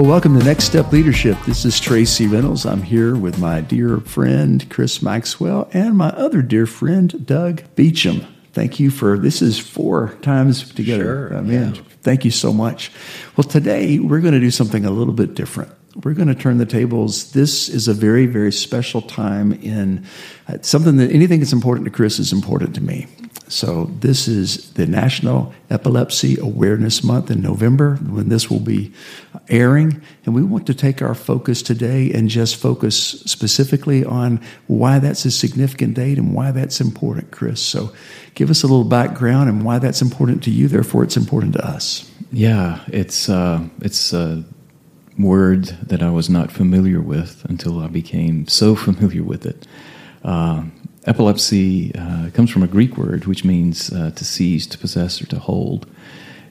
Well, welcome to Next Step Leadership. This is Tracy Reynolds. I'm here with my dear friend Chris Maxwell and my other dear friend Doug Beacham. Thank you for this is four times together. Sure, I mean, yeah. thank you so much. Well, today we're going to do something a little bit different. We're going to turn the tables. This is a very, very special time in uh, something that anything that's important to Chris is important to me. So, this is the National Epilepsy Awareness Month in November when this will be airing. And we want to take our focus today and just focus specifically on why that's a significant date and why that's important, Chris. So, give us a little background and why that's important to you, therefore, it's important to us. Yeah, it's uh, it's a word that I was not familiar with until I became so familiar with it. Uh, epilepsy uh, comes from a Greek word which means uh, to seize, to possess, or to hold.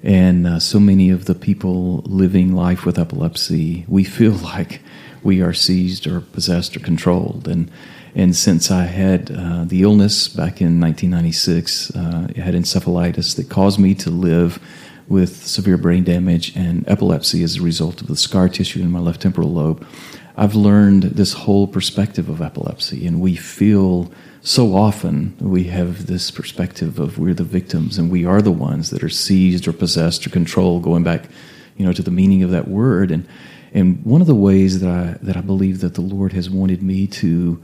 And uh, so many of the people living life with epilepsy, we feel like we are seized or possessed or controlled. And and since I had uh, the illness back in 1996, uh, I had encephalitis that caused me to live with severe brain damage and epilepsy as a result of the scar tissue in my left temporal lobe. I've learned this whole perspective of epilepsy, and we feel so often we have this perspective of we're the victims and we are the ones that are seized or possessed or controlled, going back, you know, to the meaning of that word. And and one of the ways that I that I believe that the Lord has wanted me to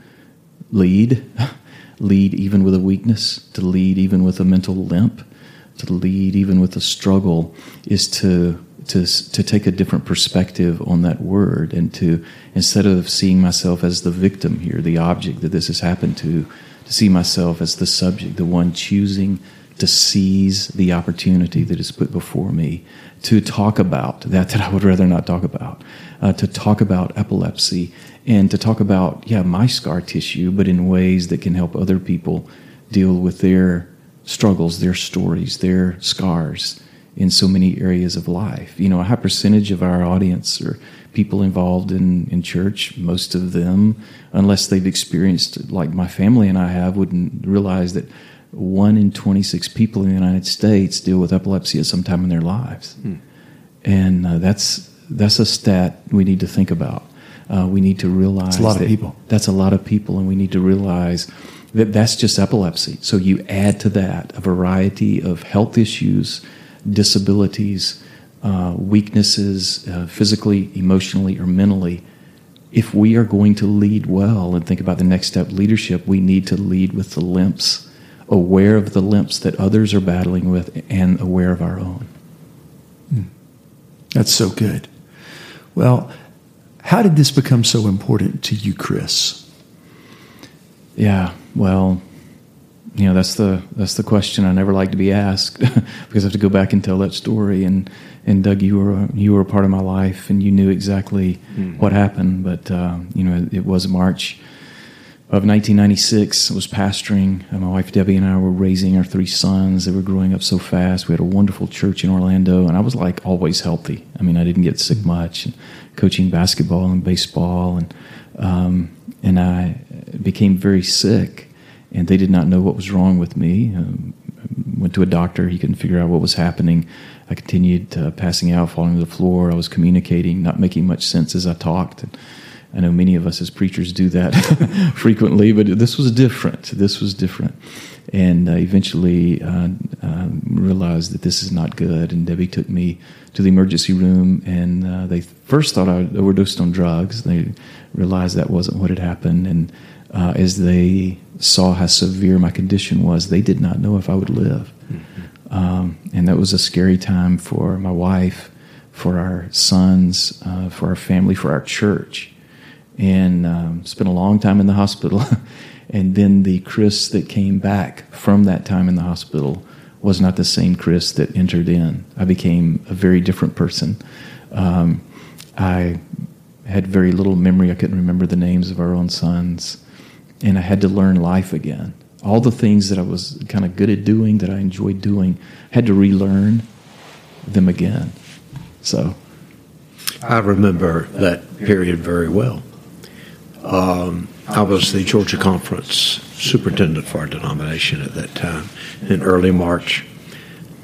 lead, lead even with a weakness, to lead even with a mental limp, to lead even with a struggle, is to to to take a different perspective on that word and to instead of seeing myself as the victim here, the object that this has happened to, to see myself as the subject, the one choosing to seize the opportunity that is put before me to talk about that that I would rather not talk about, uh, to talk about epilepsy and to talk about yeah my scar tissue, but in ways that can help other people deal with their struggles, their stories, their scars in so many areas of life. You know, a high percentage of our audience are people involved in, in church. Most of them, unless they've experienced, like my family and I have, wouldn't realize that one in 26 people in the United States deal with epilepsy at some time in their lives. Hmm. And uh, that's, that's a stat we need to think about. Uh, we need to realize It's a lot of that people. That's a lot of people, and we need to realize that that's just epilepsy. So you add to that a variety of health issues, disabilities, uh, weaknesses, uh, physically, emotionally, or mentally. If we are going to lead well and think about the next step leadership, we need to lead with the limps, aware of the limps that others are battling with, and aware of our own. That's so good. Well, how did this become so important to you, Chris? Yeah, well, you know that's the that's the question I never like to be asked because I have to go back and tell that story. And and Doug, you were you were a part of my life, and you knew exactly what happened. But uh, you know, it was March of 1996. I was pastoring. And my wife Debbie and I were raising our three sons. They were growing up so fast. We had a wonderful church in Orlando, and I was like always healthy. I mean, I didn't get sick much. And coaching basketball and baseball, and um, and I became very sick, and they did not know what was wrong with me. Um, went to a doctor. He couldn't figure out what was happening. I continued uh, passing out, falling to the floor. I was communicating, not making much sense as I talked. And I know many of us as preachers do that frequently, but this was different. This was different. And uh, eventually uh, um, realized that this is not good. And Debbie took me to the emergency room, and uh, they first thought I overdosed on drugs. They realized that wasn't what had happened. And uh, as they saw how severe my condition was, they did not know if I would live. Um, and that was a scary time for my wife, for our sons, uh, for our family, for our church. And um, spent a long time in the hospital. and then the Chris that came back from that time in the hospital was not the same Chris that entered in. I became a very different person. Um, I had very little memory. I couldn't remember the names of our own sons. And I had to learn life again. All the things that I was kind of good at doing, that I enjoyed doing, I had to relearn them again. So. I remember that period very well. Um, I was the Georgia Conference superintendent for our denomination at that time in early March.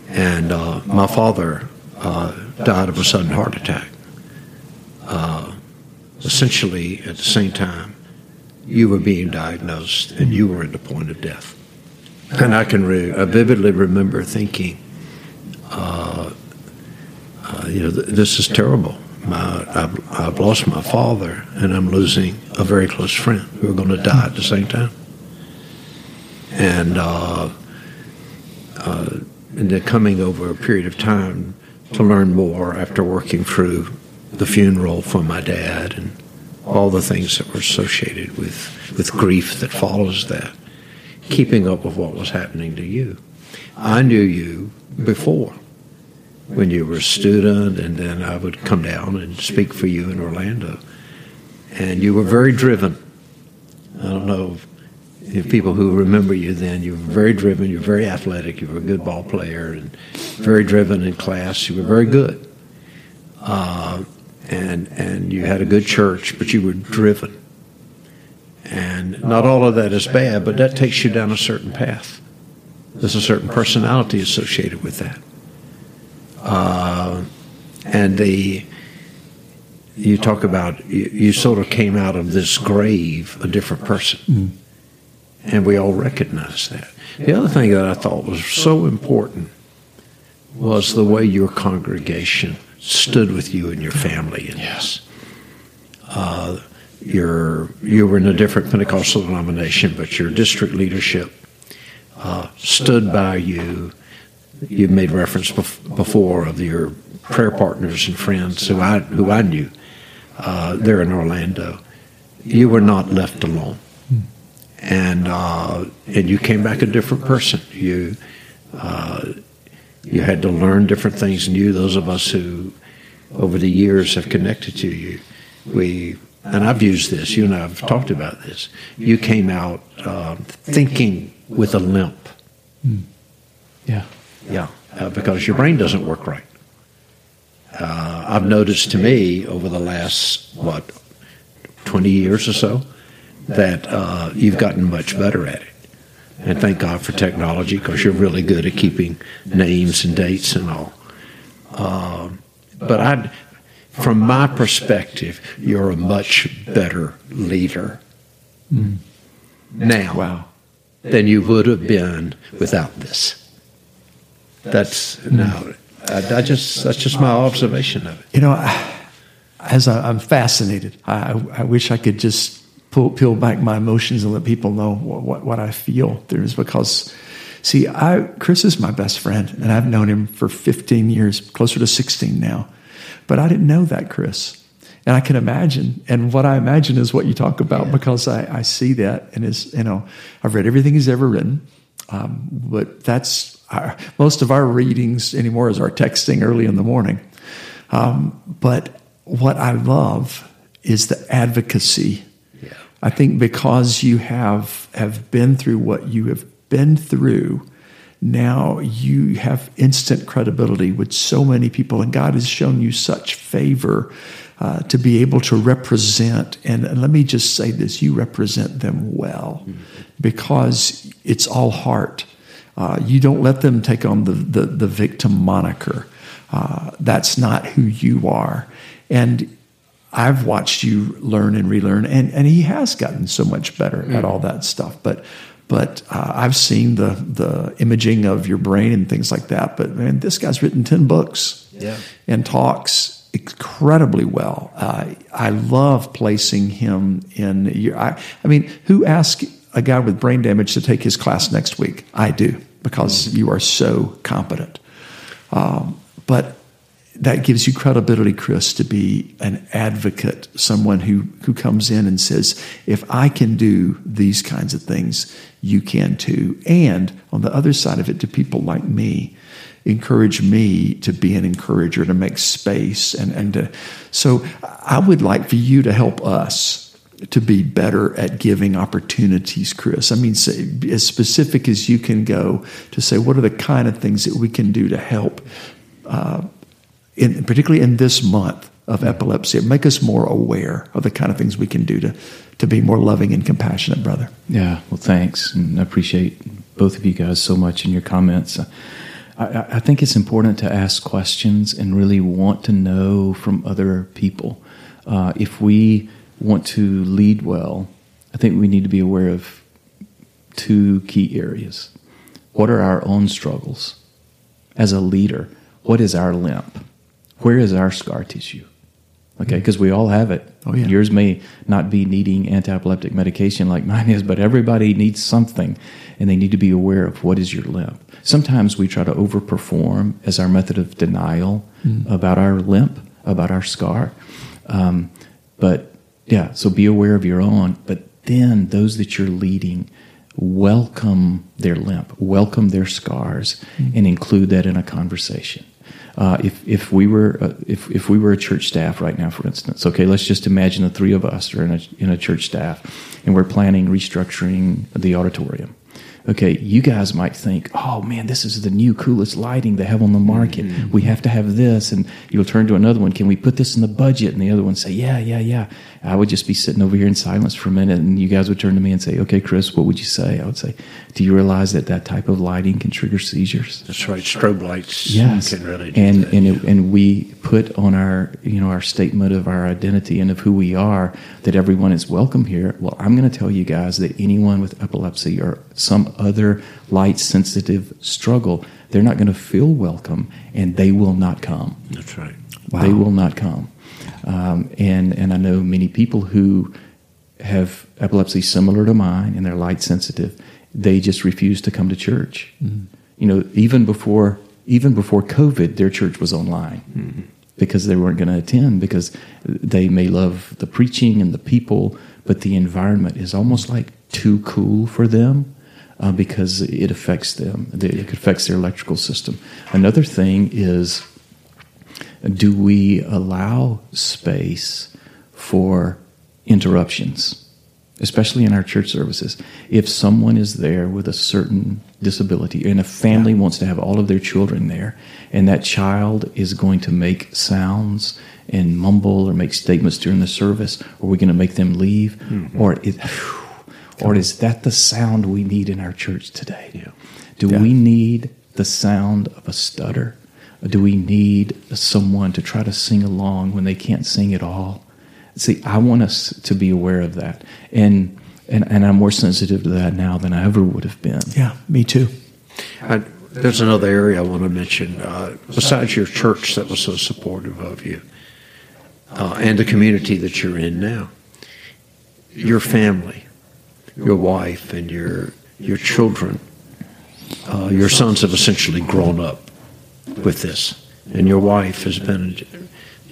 And uh, my father uh, died of a sudden heart attack. Uh, essentially, at the same time, you were being diagnosed and you were at the point of death. And I can re- I vividly remember thinking, uh, uh, you know, th- this is terrible. My, I've, I've lost my father, and I'm losing a very close friend who are going to die at the same time. And uh, uh, and then coming over a period of time to learn more after working through the funeral for my dad and all the things that were associated with, with grief that follows that, keeping up with what was happening to you. I knew you before when you were a student, and then I would come down and speak for you in Orlando. And you were very driven. I don't know if people who remember you then, you were very driven, you were very athletic, you were a good ball player, and very driven in class. You were very good. Uh, and, and you had a good church, but you were driven. And not all of that is bad, but that takes you down a certain path. There's a certain personality associated with that. Uh, and the you talk about you, you, sort of came out of this grave a different person, mm. and we all recognize that. The other thing that I thought was so important was the way your congregation stood with you and your family in this. Uh, you're, you were in a different Pentecostal denomination, but your district leadership uh, stood by you you made reference before of your prayer partners and friends who I who I knew uh, there in Orlando. You were not left alone, and uh, and you came back a different person. You uh, you had to learn different things. And you, those of us who over the years have connected to you, we and I've used this. You and I have talked about this. You came out uh, thinking with a limp. Yeah. Yeah, uh, because your brain doesn't work right. Uh, I've noticed to me over the last, what, 20 years or so, that uh, you've gotten much better at it. And thank God for technology because you're really good at keeping names and dates and all. Uh, but I, from my perspective, you're a much better leader mm. now wow. than you would have been without this. That's no. I, I, just that's just my observation of it. You know, as I, am fascinated, I, I, wish I could just pull, peel back my emotions and let people know what, what, what I feel. There's because, see, I Chris is my best friend, and I've known him for 15 years, closer to 16 now. But I didn't know that, Chris. And I can imagine, and what I imagine is what you talk about yeah. because I, I see that, and is you know, I've read everything he's ever written, um, but that's our, most of our readings anymore is our texting early in the morning. Um, but what I love is the advocacy. I think because you have have been through what you have been through, now you have instant credibility with so many people, and God has shown you such favor uh, to be able to represent. And, and, let me just say this: you represent them well, mm-hmm. because it's all heart. Uh, you don't let them take on the, the, the victim moniker. Uh, that's not who you are. And I've watched you learn and relearn, and, and he has gotten so much better mm. at all that stuff. But but uh, I've seen the the imaging of your brain and things like that. But man, this guy's written ten books yeah. and talks incredibly well. Uh, I love placing him in. Your, I, I mean, who asked a guy with brain damage to take his class next week. I do because mm-hmm. you are so competent. Um, but that gives you credibility, Chris, to be an advocate, someone who, who comes in and says, if I can do these kinds of things, you can too. And on the other side of it, to people like me, encourage me to be an encourager, to make space. And, and to, so I would like for you to help us to be better at giving opportunities, Chris. I mean, say, as specific as you can go to say, what are the kind of things that we can do to help, uh, in, particularly in this month of epilepsy, make us more aware of the kind of things we can do to, to be more loving and compassionate, brother. Yeah, well, thanks. And I appreciate both of you guys so much in your comments. I, I think it's important to ask questions and really want to know from other people. Uh, if we want to lead well, I think we need to be aware of two key areas. What are our own struggles? As a leader, what is our limp? Where is our scar tissue? Okay, because we all have it. Oh, yeah. Yours may not be needing anti epileptic medication like mine is, but everybody needs something, and they need to be aware of what is your limp. Sometimes we try to overperform as our method of denial mm. about our limp, about our scar. Um, but yeah, so be aware of your own. But then those that you're leading, welcome their limp, welcome their scars, mm. and include that in a conversation. Uh, if if we were uh, if if we were a church staff right now, for instance, okay, let's just imagine the three of us are in a in a church staff, and we're planning restructuring the auditorium okay, you guys might think, oh man, this is the new coolest lighting they have on the market. Mm-hmm. We have to have this. And you'll turn to another one, can we put this in the budget? And the other one say, yeah, yeah, yeah. I would just be sitting over here in silence for a minute. And you guys would turn to me and say, okay, Chris, what would you say? I would say, do you realize that that type of lighting can trigger seizures? That's right. Strobe lights yes. can really and, that. And, it, and we put on our, you know, our statement of our identity and of who we are that everyone is welcome here. Well, I'm going to tell you guys that anyone with epilepsy or some other light sensitive struggle, they're not going to feel welcome and they will not come. That's right. Wow. They will not come. Um, and, and I know many people who have epilepsy similar to mine and they're light sensitive, they just refuse to come to church. Mm-hmm. You know, even before even before COVID, their church was online mm-hmm. because they weren't going to attend because they may love the preaching and the people, but the environment is almost like too cool for them uh, because it affects them. It affects their electrical system. Another thing is do we allow space for interruptions, especially in our church services? If someone is there with a certain disability and a family yeah. wants to have all of their children there, and that child is going to make sounds and mumble or make statements during the service, are we going to make them leave? Mm-hmm. Or it, or is that the sound we need in our church today? Yeah. Do yeah. we need the sound of a stutter? Or do we need someone to try to sing along when they can't sing at all? See, I want us to be aware of that. And, and, and I'm more sensitive to that now than I ever would have been. Yeah, me too. I, there's another area I want to mention. Uh, besides your church that was so supportive of you uh, and the community that you're in now, your family your wife and your your children. Uh, your sons have essentially grown up with this, and your wife has been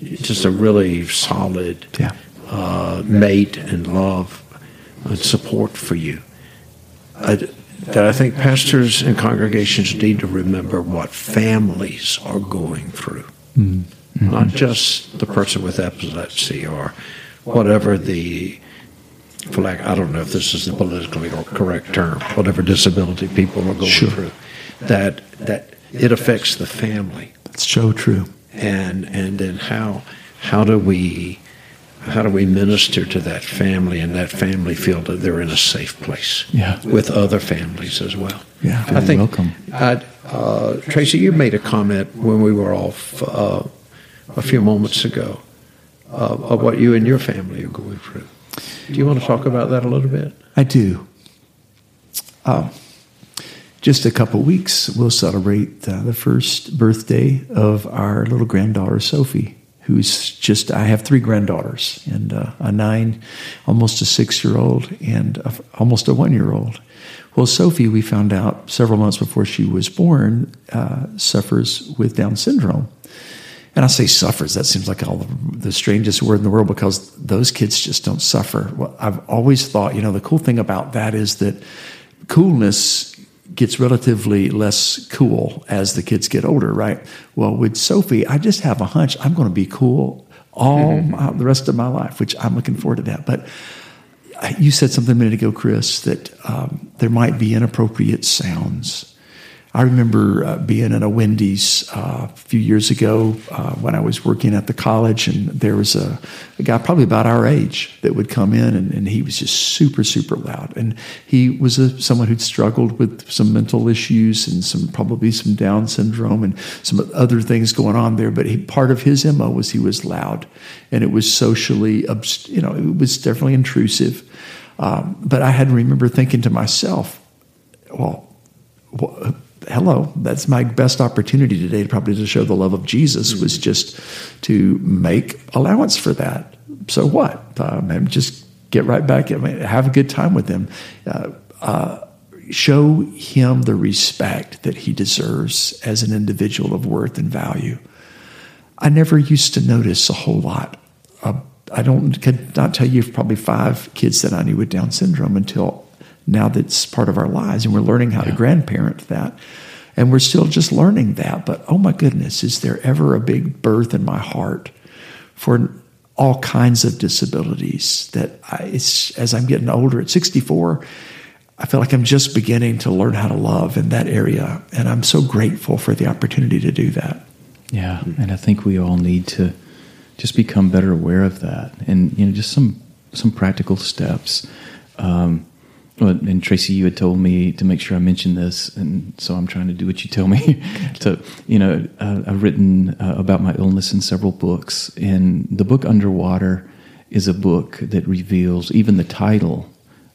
just a really solid yeah. uh, mate and love and support for you. I, that I think pastors and congregations need to remember what families are going through, mm-hmm. not just the person with epilepsy or whatever the for lack, I don't know if this is the politically correct term, whatever disability people are going sure. through, that that it affects the family. That's so true. And and then how how do we how do we minister to that family and that family feel that they're in a safe place? Yeah. With other families as well. Yeah. I think. Welcome. Uh, uh, Tracy, you made a comment when we were off uh, a few moments ago uh, of what you and your family are going through. Do you want to talk about that a little bit? I do. Uh, just a couple weeks, we'll celebrate uh, the first birthday of our little granddaughter, Sophie, who's just, I have three granddaughters, and uh, a nine, almost a six year old, and a, almost a one year old. Well, Sophie, we found out several months before she was born, uh, suffers with Down syndrome and I say suffers. That seems like all the, the, strangest word in the world because those kids just don't suffer. Well, I've always thought, you know, the cool thing about that is that coolness gets relatively less cool as the kids get older, right? Well, with Sophie, I just have a hunch I'm going to be cool all my, the rest of my life, which I'm looking forward to that. But you said something a minute ago, Chris, that um, there might be inappropriate sounds. I remember uh, being in a Wendy's uh, a few years ago uh, when I was working at the college, and there was a, a guy probably about our age that would come in, and, and he was just super, super loud. And he was a, someone who'd struggled with some mental issues and some probably some Down syndrome and some other things going on there. But he, part of his mo was he was loud, and it was socially, you know, it was definitely intrusive. Um, but I had to remember thinking to myself, well, well hello, that's my best opportunity today, probably to show the love of Jesus, mm-hmm. was just to make allowance for that. So what? Um, just get right back, I mean, have a good time with him. Uh, uh, show him the respect that he deserves as an individual of worth and value. I never used to notice a whole lot. Uh, I don't could not tell you probably five kids that I knew with Down syndrome until now that's part of our lives and we're learning how yeah. to grandparent that. And we're still just learning that but oh my goodness is there ever a big birth in my heart for all kinds of disabilities that I, as i'm getting older at 64 i feel like i'm just beginning to learn how to love in that area and i'm so grateful for the opportunity to do that. Yeah and i think we all need to just become better aware of that and you know just some some practical steps. Um, well, and Tracy, you had told me to make sure I mention this, and so I'm trying to do what you tell me. to you know, uh, I've written uh, about my illness in several books, and the book Underwater is a book that reveals even the title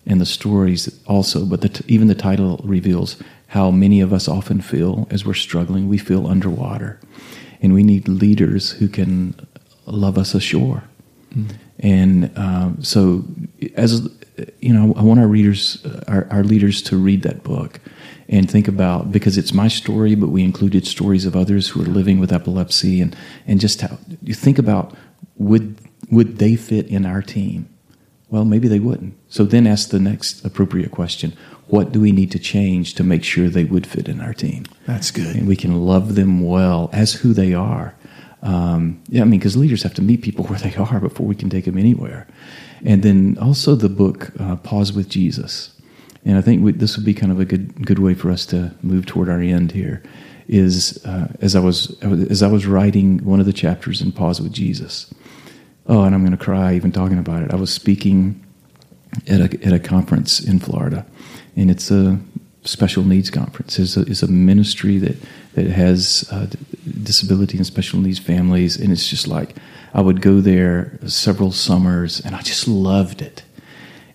and the stories also, but the t- even the title reveals how many of us often feel as we're struggling. We feel underwater, and we need leaders who can love us ashore. Mm. And um, so, as you know, I want our readers, our, our leaders, to read that book and think about because it's my story, but we included stories of others who are living with epilepsy, and and just how you think about would would they fit in our team? Well, maybe they wouldn't. So then ask the next appropriate question: What do we need to change to make sure they would fit in our team? That's good, and we can love them well as who they are. Um, yeah, I mean, because leaders have to meet people where they are before we can take them anywhere. And then also the book uh, Pause with Jesus. And I think we, this would be kind of a good good way for us to move toward our end here. Is uh, as I was as I was writing one of the chapters in Pause with Jesus. Oh, and I'm going to cry even talking about it. I was speaking at a at a conference in Florida, and it's a special needs conference. It's a, it's a ministry that that has uh, disability and special needs families, and it's just like I would go there several summers, and I just loved it.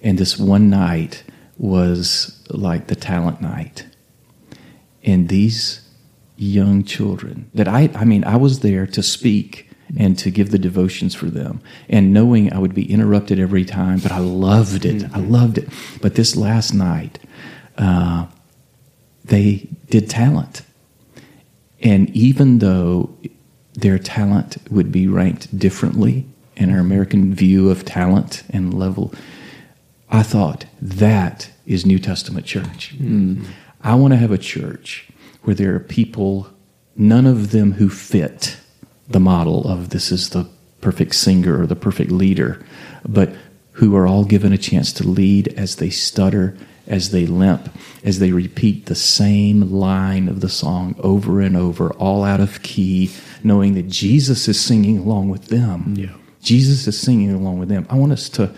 And this one night was like the talent night, and these young children that I I mean I was there to speak and to give the devotions for them and knowing I would be interrupted every time but I loved it mm-hmm. I loved it but this last night uh, they did talent and even though their talent would be ranked differently in our American view of talent and level, I thought that is New Testament church. Mm. I want to have a church where there are people, none of them who fit the model of this is the perfect singer or the perfect leader, but who are all given a chance to lead as they stutter as they limp, as they repeat the same line of the song over and over, all out of key, knowing that Jesus is singing along with them. Yeah. Jesus is singing along with them. I want us to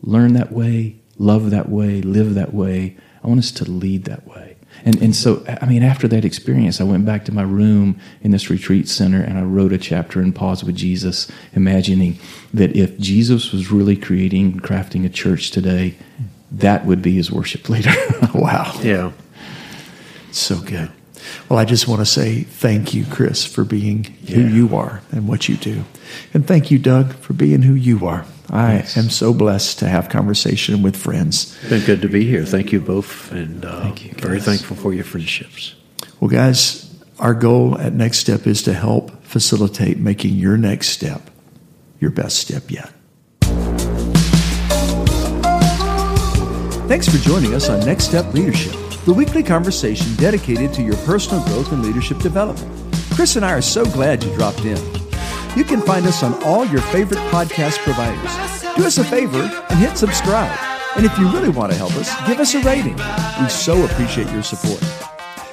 learn that way, love that way, live that way. I want us to lead that way. And, and so, I mean, after that experience, I went back to my room in this retreat center and I wrote a chapter in Pause with Jesus, imagining that if Jesus was really creating, crafting a church today, that would be his worship leader. wow. Yeah. So good. Well, I just want to say thank you, Chris, for being yeah. who you are and what you do. And thank you, Doug, for being who you are. I yes. am so blessed to have conversation with friends. It's Been good to be here. Thank you both, and uh, thank you, very thankful for your friendships. Well, guys, our goal at Next Step is to help facilitate making your next step your best step yet. Thanks for joining us on Next Step Leadership. the weekly conversation dedicated to your personal growth and leadership development. Chris and I are so glad you dropped in. You can find us on all your favorite podcast providers. Do us a favor and hit subscribe. And if you really want to help us, give us a rating. We so appreciate your support.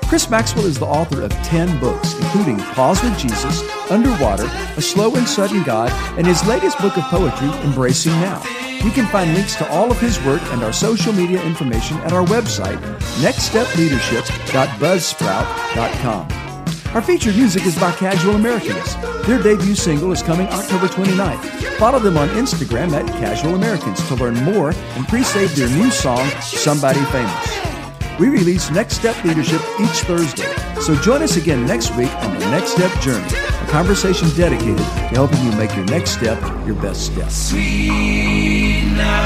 Chris Maxwell is the author of 10 books, including Pause with Jesus, Underwater, A Slow and Sudden God, and his latest book of poetry, Embracing Now. You can find links to all of his work and our social media information at our website, nextstepleadership.buzzsprout.com. Our featured music is by Casual Americans. Their debut single is coming October 29th. Follow them on Instagram at Casual Americans to learn more and pre-save their new song, Somebody Famous. We release Next Step Leadership each Thursday, so join us again next week on the Next Step Journey, a conversation dedicated to helping you make your next step your best step. Sweet nothings